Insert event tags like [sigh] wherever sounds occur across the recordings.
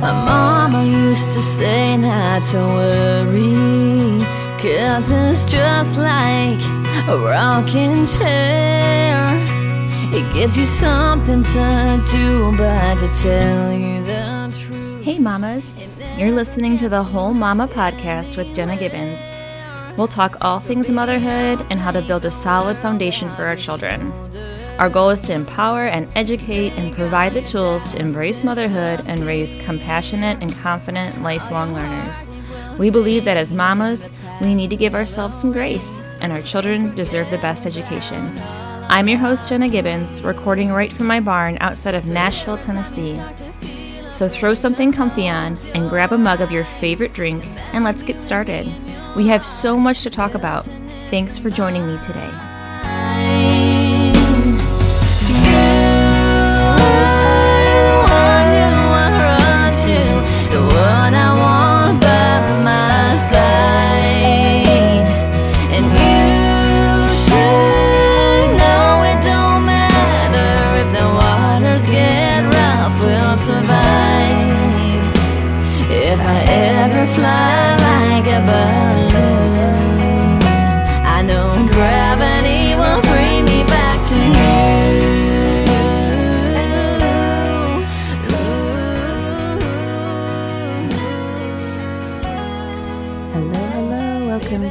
My mama used to say not to worry, cause it's just like a rocking chair. It gives you something to do, but to tell you the truth. Hey, mamas. You're listening to the Whole Mama podcast with Jenna Gibbons. We'll talk all things motherhood and how to build a solid foundation for our children. Our goal is to empower and educate and provide the tools to embrace motherhood and raise compassionate and confident lifelong learners. We believe that as mamas, we need to give ourselves some grace, and our children deserve the best education. I'm your host, Jenna Gibbons, recording right from my barn outside of Nashville, Tennessee. So throw something comfy on and grab a mug of your favorite drink, and let's get started. We have so much to talk about. Thanks for joining me today. The one I want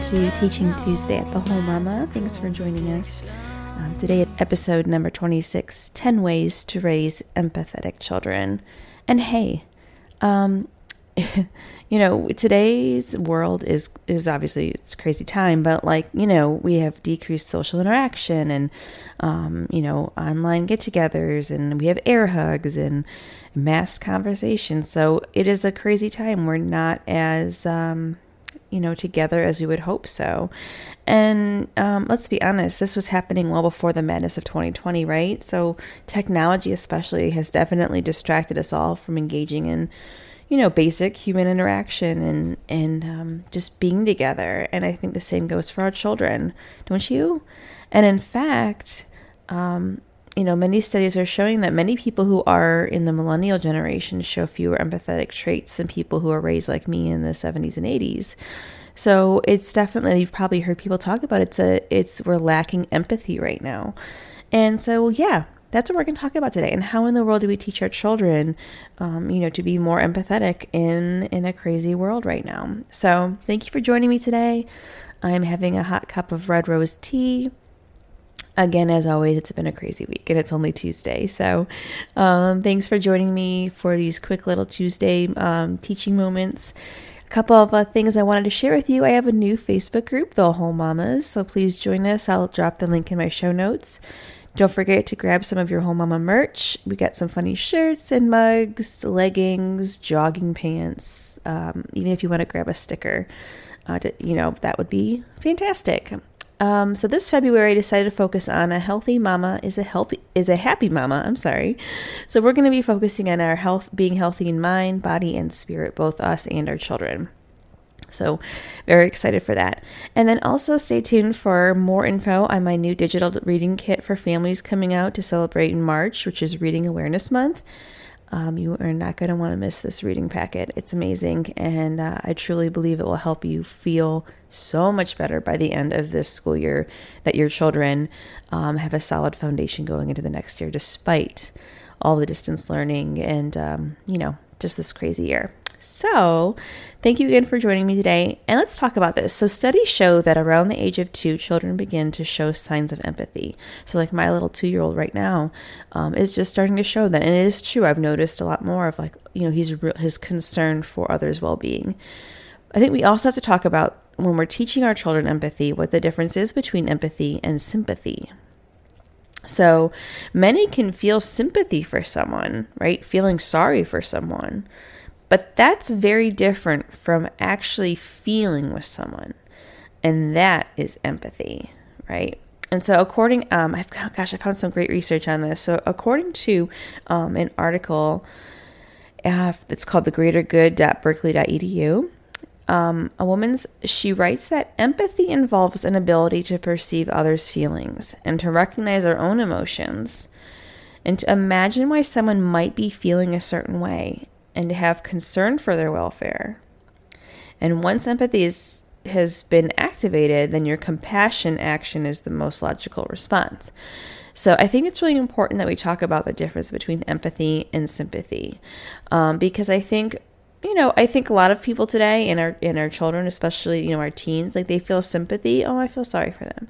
to Teaching Tuesday at the Whole Mama. Thanks for joining us. Um, today, episode number 26 10 Ways to Raise Empathetic Children. And hey, um, [laughs] you know, today's world is is obviously it's crazy time, but like you know, we have decreased social interaction and um, you know online get-togethers, and we have air hugs and mass conversations. So it is a crazy time. We're not as um, you know together as we would hope so. And um, let's be honest, this was happening well before the madness of 2020, right? So technology, especially, has definitely distracted us all from engaging in you know, basic human interaction and and um, just being together. And I think the same goes for our children, don't you? And in fact, um, you know, many studies are showing that many people who are in the millennial generation show fewer empathetic traits than people who are raised like me in the 70s and 80s. So it's definitely you've probably heard people talk about it's a it's we're lacking empathy right now. And so yeah, that's what we're going to talk about today and how in the world do we teach our children um, you know to be more empathetic in in a crazy world right now so thank you for joining me today i'm having a hot cup of red rose tea again as always it's been a crazy week and it's only tuesday so um, thanks for joining me for these quick little tuesday um, teaching moments a couple of uh, things I wanted to share with you. I have a new Facebook group, The Whole Mamas, so please join us. I'll drop the link in my show notes. Don't forget to grab some of your Whole Mama merch. We got some funny shirts and mugs, leggings, jogging pants. Um, even if you want to grab a sticker, uh, to, you know that would be fantastic. Um, so this February, I decided to focus on a healthy mama is a healthy is a happy mama. I'm sorry. So we're going to be focusing on our health, being healthy in mind, body, and spirit, both us and our children. So, very excited for that. And then also stay tuned for more info on my new digital reading kit for families coming out to celebrate in March, which is Reading Awareness Month. Um, you are not going to want to miss this reading packet. It's amazing, and uh, I truly believe it will help you feel so much better by the end of this school year that your children um, have a solid foundation going into the next year, despite all the distance learning and, um, you know, just this crazy year. So, thank you again for joining me today. And let's talk about this. So, studies show that around the age of two, children begin to show signs of empathy. So, like my little two year old right now um, is just starting to show that. And it is true. I've noticed a lot more of like, you know, he's his concern for others' well being. I think we also have to talk about when we're teaching our children empathy, what the difference is between empathy and sympathy. So, many can feel sympathy for someone, right? Feeling sorry for someone. But that's very different from actually feeling with someone. And that is empathy, right? And so, according, um, I've gosh, I found some great research on this. So, according to um, an article uh, that's called "The Greater Good.berkeley.edu," um, a woman's, she writes that empathy involves an ability to perceive others' feelings and to recognize our own emotions and to imagine why someone might be feeling a certain way and to have concern for their welfare. And once empathy is, has been activated, then your compassion action is the most logical response. So I think it's really important that we talk about the difference between empathy and sympathy, um, because I think you know I think a lot of people today in our in our children, especially you know our teens, like they feel sympathy. Oh, I feel sorry for them,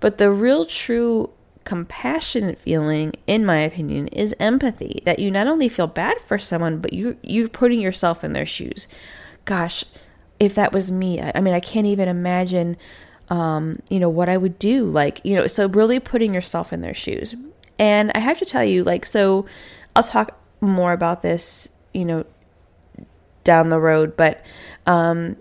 but the real true compassionate feeling in my opinion is empathy that you not only feel bad for someone but you you're putting yourself in their shoes gosh if that was me i, I mean i can't even imagine um, you know, what I would do. Like, you know, so really putting yourself in their shoes. And I have to tell you, like, so I'll talk more about this, you know, down the road, but um,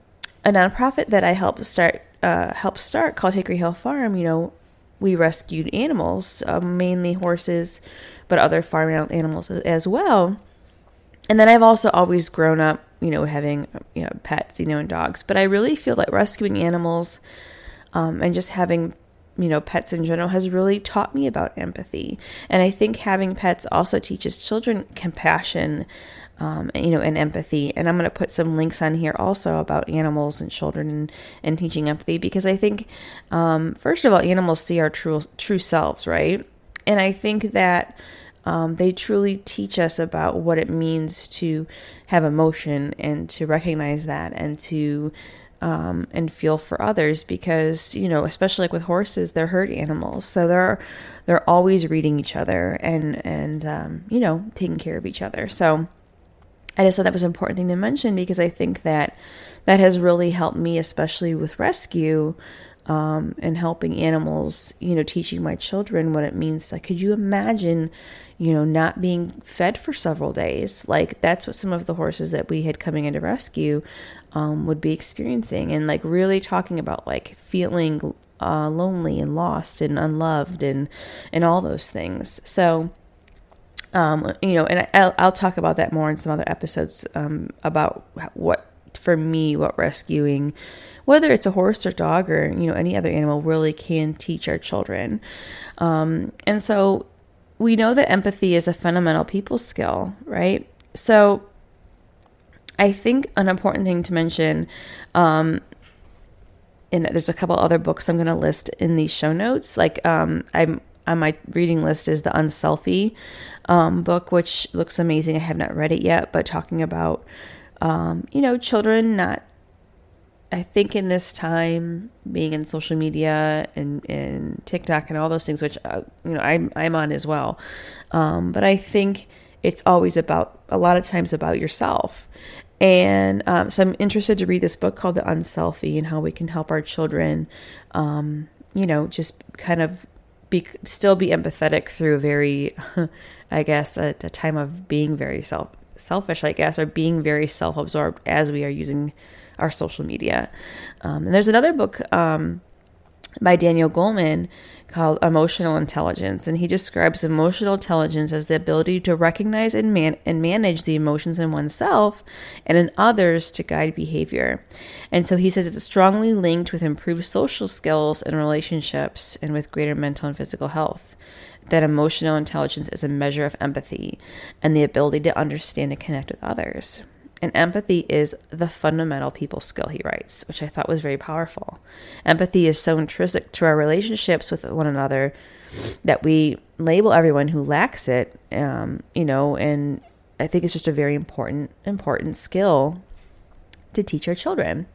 a nonprofit that I helped start, uh, helped start called Hickory Hill Farm, you know, we rescued animals, uh, mainly horses, but other farm animals as well. And then I've also always grown up, you know, having you know pets, you know, and dogs. But I really feel that rescuing animals um, and just having you know pets in general has really taught me about empathy. And i think having pets also teaches children compassion um, you know and empathy. And i'm going to put some links on here also about animals and children and, and teaching empathy because i think um, first of all animals see our true true selves right? And i think that um, they truly teach us about what it means to have emotion and to recognize that and to um, and feel for others because you know especially like with horses they're herd animals. So they're they're always reading each other and and um, you know taking care of each other. So I just thought that was an important thing to mention because I think that that has really helped me especially with rescue um, and helping animals you know teaching my children what it means. Like could you imagine you know not being fed for several days? Like that's what some of the horses that we had coming into rescue um, would be experiencing and like really talking about like feeling uh, lonely and lost and unloved and and all those things. So um, you know and I'll, I'll, talk about that more in some other episodes um, about what for me what rescuing whether it's a horse or dog or you know any other animal really can teach our children. Um, and so we know that empathy is a fundamental people skill right? So I think an important thing to mention, um, and there's a couple other books I'm going to list in these show notes. Like um, I'm on my reading list is the Unselfie um, book, which looks amazing. I have not read it yet, but talking about um, you know children not. I think in this time, being in social media and, and TikTok and all those things, which uh, you know I'm I'm on as well, um, but I think it's always about a lot of times about yourself and um, so I'm interested to read this book called The Unselfie and how we can help our children, um, you know, just kind of be still be empathetic through a very, [laughs] I guess, a, a time of being very self selfish, I guess, or being very self absorbed as we are using our social media. Um, and there's another book um, by Daniel Goleman called Emotional Intelligence, and he describes emotional intelligence as the ability to recognize and, man- and manage the emotions in oneself and in others to guide behavior. And so he says it's strongly linked with improved social skills and relationships and with greater mental and physical health. That emotional intelligence is a measure of empathy and the ability to understand and connect with others. And empathy is the fundamental people skill, he writes, which I thought was very powerful. Empathy is so intrinsic to our relationships with one another that we label everyone who lacks it, um, you know, and I think it's just a very important, important skill to teach our children.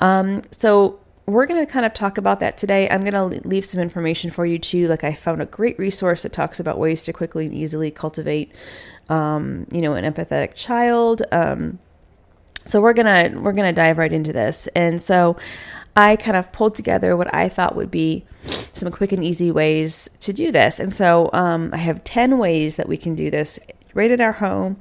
Um, so we're going to kind of talk about that today. I'm going to leave some information for you too. Like I found a great resource that talks about ways to quickly and easily cultivate um, you know, an empathetic child. Um, so we're gonna we're gonna dive right into this, and so I kind of pulled together what I thought would be some quick and easy ways to do this, and so um, I have ten ways that we can do this right at our home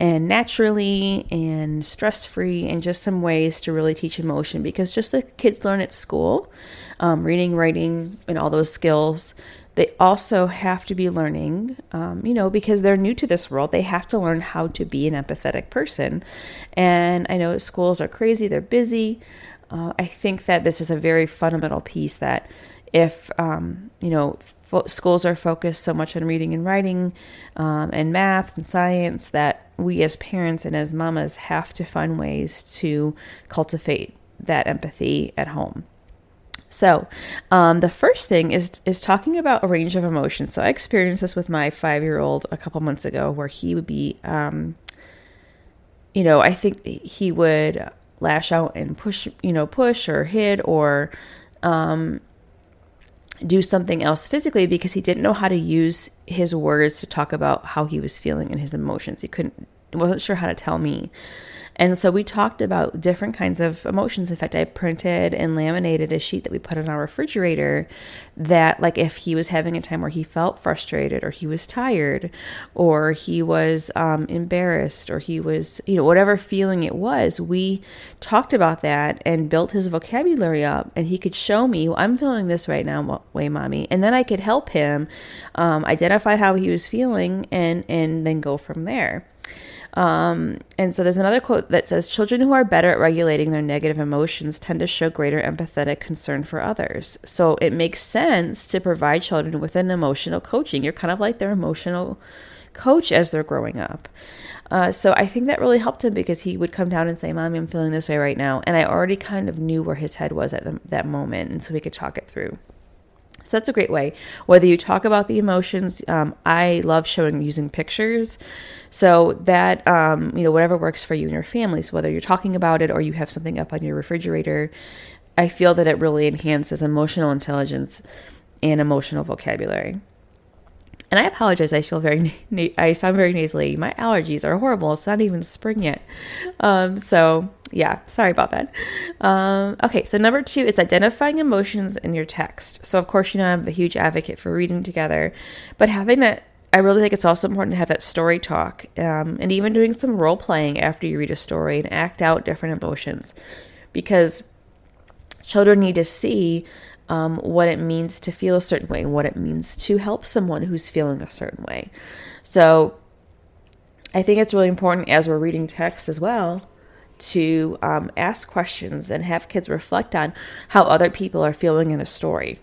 and naturally and stress free, and just some ways to really teach emotion because just like kids learn at school, um, reading, writing, and all those skills they also have to be learning, um, you know, because they're new to this world, they have to learn how to be an empathetic person. And I know schools are crazy, they're busy. Uh, I think that this is a very fundamental piece that if, um, you know, fo- schools are focused so much on reading and writing um, and math and science that we as parents and as mamas have to find ways to cultivate that empathy at home. So, um, the first thing is is talking about a range of emotions. So, I experienced this with my five year old a couple months ago, where he would be, um, you know, I think he would lash out and push, you know, push or hit or um, do something else physically because he didn't know how to use his words to talk about how he was feeling and his emotions. He couldn't, wasn't sure how to tell me. And so we talked about different kinds of emotions. In fact, I printed and laminated a sheet that we put in our refrigerator that, like, if he was having a time where he felt frustrated or he was tired or he was um, embarrassed or he was, you know, whatever feeling it was, we talked about that and built his vocabulary up. And he could show me, well, I'm feeling this right now, way, mommy. And then I could help him um, identify how he was feeling and, and then go from there. Um, and so there's another quote that says Children who are better at regulating their negative emotions tend to show greater empathetic concern for others. So it makes sense to provide children with an emotional coaching. You're kind of like their emotional coach as they're growing up. Uh, so I think that really helped him because he would come down and say, Mommy, I'm feeling this way right now. And I already kind of knew where his head was at the, that moment. And so we could talk it through. So that's a great way. Whether you talk about the emotions, um, I love showing using pictures. So that, um, you know, whatever works for you and your family. So whether you're talking about it or you have something up on your refrigerator, I feel that it really enhances emotional intelligence and emotional vocabulary. And I apologize. I feel very, [laughs] na- I sound very nasally. My allergies are horrible. It's not even spring yet. Um, so yeah, sorry about that. Um, okay, so number two is identifying emotions in your text. So of course, you know I'm a huge advocate for reading together, but having that, I really think it's also important to have that story talk, um, and even doing some role playing after you read a story and act out different emotions, because children need to see um, what it means to feel a certain way, and what it means to help someone who's feeling a certain way. So I think it's really important as we're reading text as well to um, ask questions and have kids reflect on how other people are feeling in a story.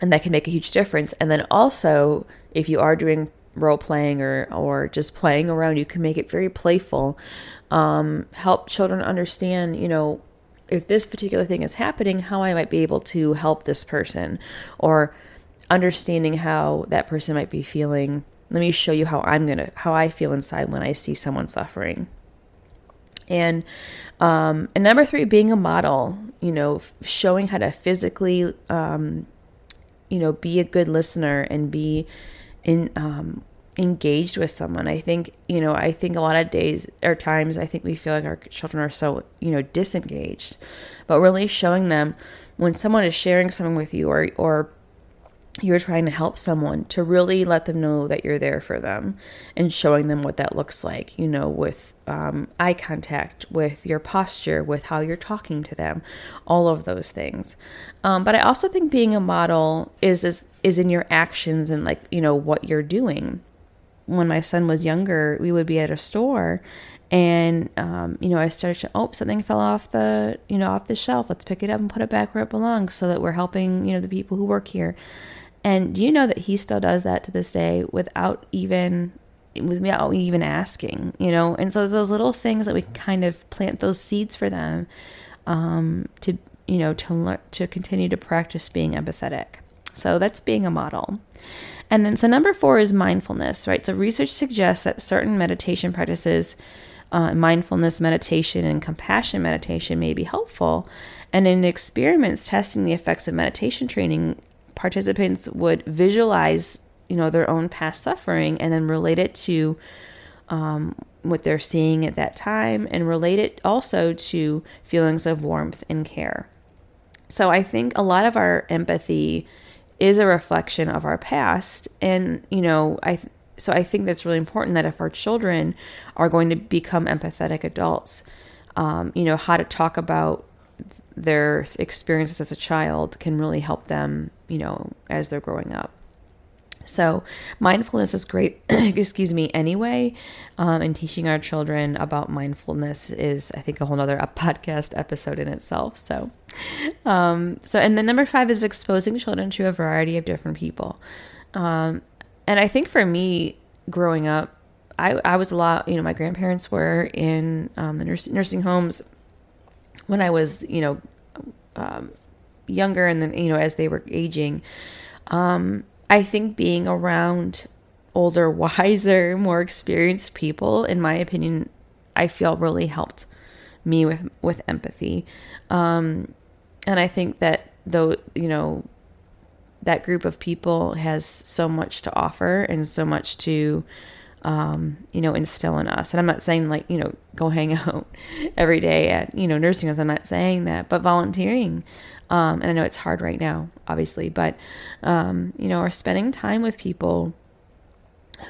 And that can make a huge difference. And then also, if you are doing role playing or, or just playing around, you can make it very playful. Um, help children understand, you know, if this particular thing is happening, how I might be able to help this person, or understanding how that person might be feeling. Let me show you how I'm gonna how I feel inside when I see someone suffering. And um, and number three, being a model. You know, showing how to physically, um, you know, be a good listener and be in um, engaged with someone. I think, you know, I think a lot of days or times I think we feel like our children are so, you know, disengaged. But really showing them when someone is sharing something with you or or you're trying to help someone to really let them know that you're there for them and showing them what that looks like, you know, with um, eye contact, with your posture, with how you're talking to them, all of those things. Um, but I also think being a model is, is is in your actions and like you know what you're doing when my son was younger, we would be at a store and um, you know i started to oh something fell off the you know off the shelf. Let's pick it up and put it back where it belongs so that we're helping you know the people who work here. And do you know that he still does that to this day without even without even asking you know? And so those little things that we kind of plant those seeds for them um, to you know to learn to continue to practice being empathetic. So that's being a model and then, so number four is mindfulness, right? So, research suggests that certain meditation practices, uh, mindfulness meditation and compassion meditation, may be helpful. And in experiments testing the effects of meditation training, participants would visualize, you know, their own past suffering and then relate it to um, what they're seeing at that time and relate it also to feelings of warmth and care. So, I think a lot of our empathy is a reflection of our past and you know i so i think that's really important that if our children are going to become empathetic adults um, you know how to talk about their experiences as a child can really help them, you know, as they're growing up. So, mindfulness is great, [clears throat] excuse me, anyway. Um, and teaching our children about mindfulness is, I think, a whole other podcast episode in itself. So, um, so, and then number five is exposing children to a variety of different people. Um, and I think for me, growing up, I, I was a lot, you know, my grandparents were in um, the nurs- nursing homes when I was, you know, um, younger and then, you know, as they were aging. Um, I think being around older, [laughs] wiser, more experienced people, in my opinion, I feel really helped me with with empathy. Um, and I think that though you know that group of people has so much to offer and so much to um, you know instill in us. And I'm not saying like you know go hang [laughs] out every day at you know nursing homes. I'm not saying that, but volunteering um, and I know it's hard right now, obviously, but um, you know, are spending time with people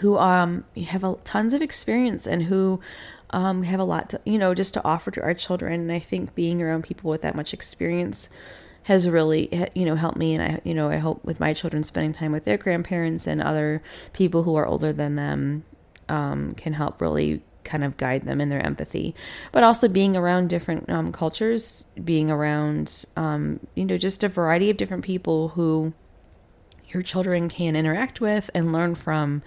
who um, have a, tons of experience and who um, have a lot to, you know, just to offer to our children. And I think being around people with that much experience has really, you know, helped me. And I, you know, I hope with my children spending time with their grandparents and other people who are older than them um, can help really kind of guide them in their empathy, but also being around different um, cultures, being around, um, you know, just a variety of different people who your children can interact with and learn from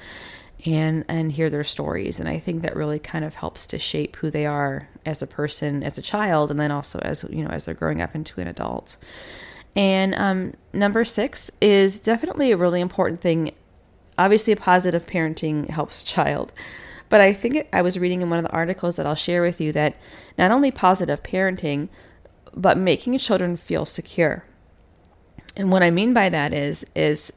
and and hear their stories. And i think that really kind of helps to shape who they are as a person as a child and then also as you know as they're growing up into an adult. And um, number six is definitely a really important thing. Obviously a positive parenting helps child but I think I was reading in one of the articles that I'll share with you that not only positive parenting, but making children feel secure. And what I mean by that is is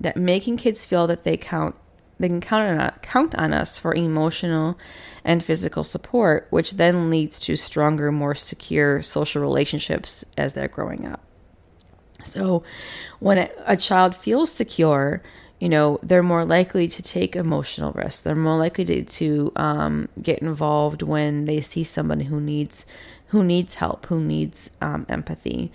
that making kids feel that they count they can count on us, count on us for emotional and physical support, which then leads to stronger, more secure social relationships as they're growing up. So, when a child feels secure, you know, they're more likely to take emotional risks. They're more likely to, to um, get involved when they see somebody who needs who needs help, who needs um, empathy.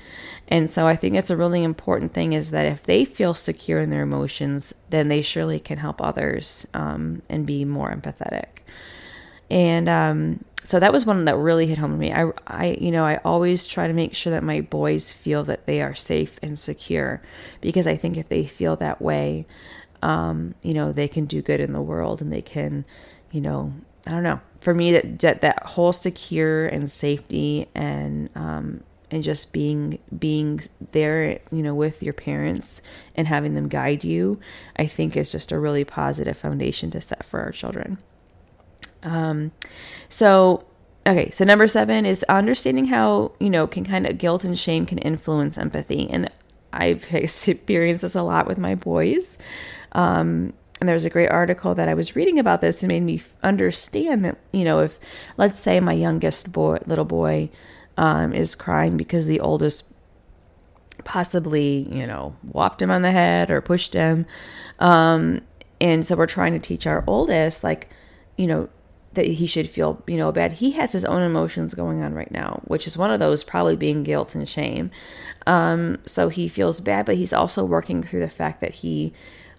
And so I think it's a really important thing is that if they feel secure in their emotions, then they surely can help others um, and be more empathetic. And um, so that was one that really hit home to me. I, I, you know, I always try to make sure that my boys feel that they are safe and secure because I think if they feel that way, um, you know, they can do good in the world and they can, you know, I don't know. For me, that that, that whole secure and safety and um, and just being being there, you know, with your parents and having them guide you, I think is just a really positive foundation to set for our children. Um, so okay, so number seven is understanding how you know can kind of guilt and shame can influence empathy, and I've [laughs] experienced this a lot with my boys. Um, and there's a great article that I was reading about this and made me understand that, you know, if let's say my youngest boy, little boy, um, is crying because the oldest possibly, you know, whopped him on the head or pushed him. Um, and so we're trying to teach our oldest, like, you know, that he should feel, you know, bad. He has his own emotions going on right now, which is one of those probably being guilt and shame. Um, so he feels bad, but he's also working through the fact that he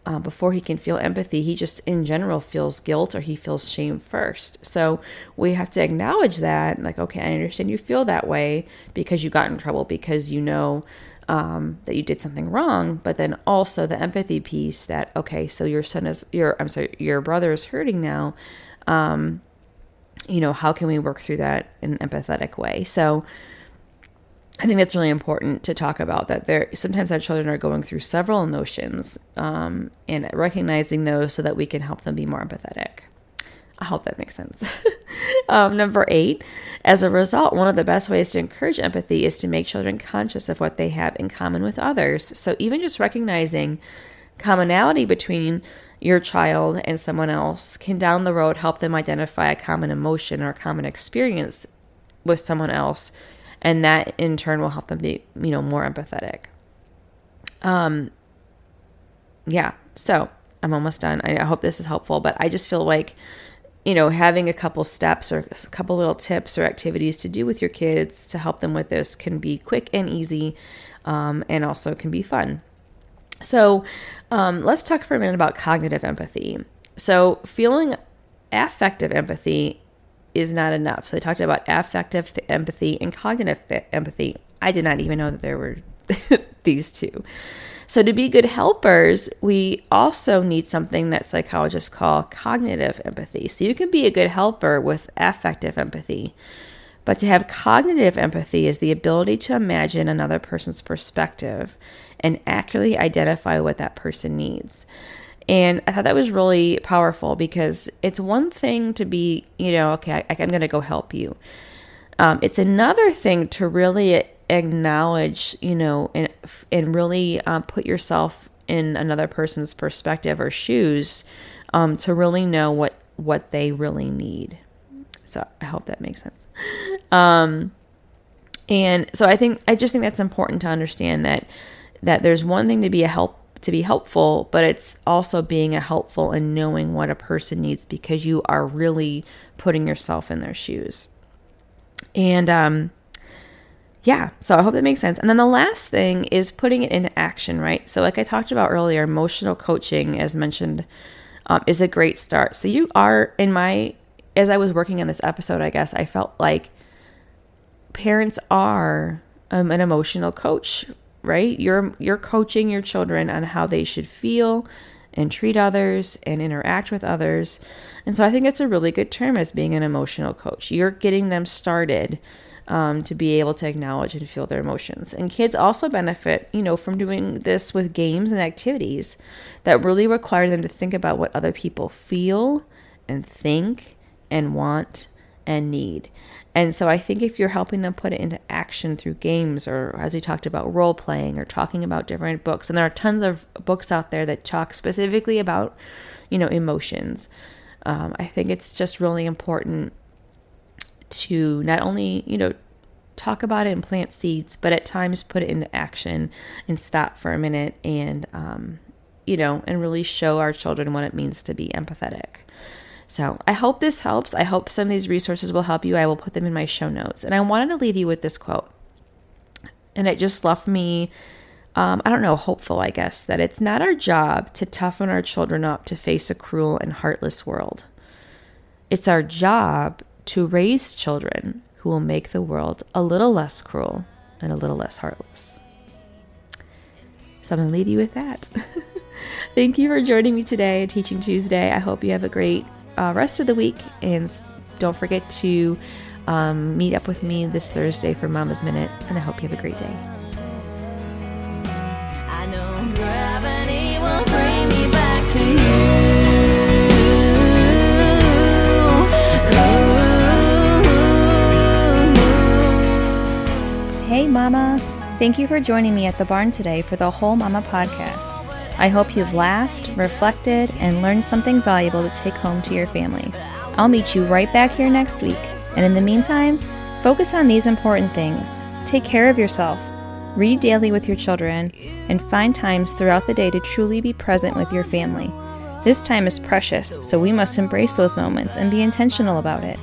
uh, before he can feel empathy, he just in general feels guilt or he feels shame first. So we have to acknowledge that, like, okay, I understand you feel that way because you got in trouble because you know um, that you did something wrong, but then also the empathy piece that okay, so your son is your I'm sorry, your brother is hurting now. Um, you know, how can we work through that in an empathetic way? So I think that's really important to talk about that there sometimes our children are going through several emotions um, and recognizing those so that we can help them be more empathetic. I hope that makes sense. [laughs] um, number eight, as a result, one of the best ways to encourage empathy is to make children conscious of what they have in common with others. So even just recognizing commonality between your child and someone else can down the road help them identify a common emotion or a common experience with someone else and that in turn will help them be you know more empathetic um yeah so i'm almost done i hope this is helpful but i just feel like you know, having a couple steps or a couple little tips or activities to do with your kids to help them with this can be quick and easy um, and also can be fun. So, um, let's talk for a minute about cognitive empathy. So, feeling affective empathy is not enough. So, I talked about affective empathy and cognitive empathy. I did not even know that there were [laughs] these two. So, to be good helpers, we also need something that psychologists call cognitive empathy. So, you can be a good helper with affective empathy. But to have cognitive empathy is the ability to imagine another person's perspective and accurately identify what that person needs. And I thought that was really powerful because it's one thing to be, you know, okay, I, am going to go help you. Um, it's another thing to really acknowledge, you know, and and really uh, put yourself in another person's perspective or shoes um, to really know what what they really need. So I hope that makes sense. Um, and so I think I just think that's important to understand that that there's one thing to be a help to be helpful, but it's also being a helpful and knowing what a person needs because you are really putting yourself in their shoes. And um, yeah, so I hope that makes sense. And then the last thing is putting it into action, right? So, like I talked about earlier, emotional coaching, as mentioned, um, is a great start. So, you are, in my, as I was working on this episode, I guess I felt like parents are um, an emotional coach, right? You're you're coaching your children on how they should feel and treat others and interact with others. And so I think it's a really good term as being an emotional coach. You're getting them started um, to be able to acknowledge and feel their emotions. And kids also benefit, you know, from doing this with games and activities that really require them to think about what other people feel and think and want and need. And so I think if you're helping them put it into action through games or as we talked about role playing or talking about different books and there are tons of books out there that talk specifically about, you know, emotions. Um, I think it's just really important to not only, you know, talk about it and plant seeds, but at times put it into action and stop for a minute and, um, you know, and really show our children what it means to be empathetic. So I hope this helps. I hope some of these resources will help you. I will put them in my show notes. And I wanted to leave you with this quote. And it just left me, um, I don't know, hopeful, I guess, that it's not our job to toughen our children up to face a cruel and heartless world. It's our job to raise children who will make the world a little less cruel and a little less heartless. So I'm going to leave you with that. [laughs] Thank you for joining me today, Teaching Tuesday. I hope you have a great uh, rest of the week, and don't forget to um, meet up with me this Thursday for Mama's Minute, and I hope you have a great day. Hey, Mama! Thank you for joining me at the barn today for the Whole Mama podcast. I hope you've laughed, reflected, and learned something valuable to take home to your family. I'll meet you right back here next week. And in the meantime, focus on these important things. Take care of yourself, read daily with your children, and find times throughout the day to truly be present with your family. This time is precious, so we must embrace those moments and be intentional about it.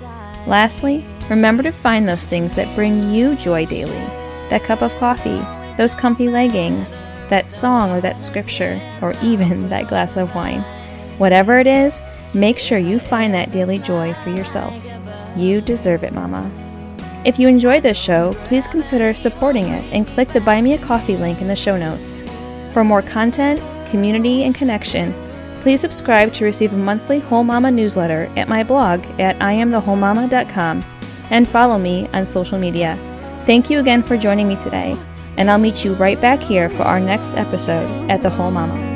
Lastly, remember to find those things that bring you joy daily that cup of coffee, those comfy leggings, that song or that scripture, or even [laughs] that glass of wine. Whatever it is, make sure you find that daily joy for yourself. You deserve it, Mama. If you enjoyed this show, please consider supporting it and click the Buy Me a Coffee link in the show notes. For more content, community, and connection, please subscribe to receive a monthly Whole Mama newsletter at my blog at iamthewholemama.com and follow me on social media. Thank you again for joining me today, and I'll meet you right back here for our next episode at The Whole Mama.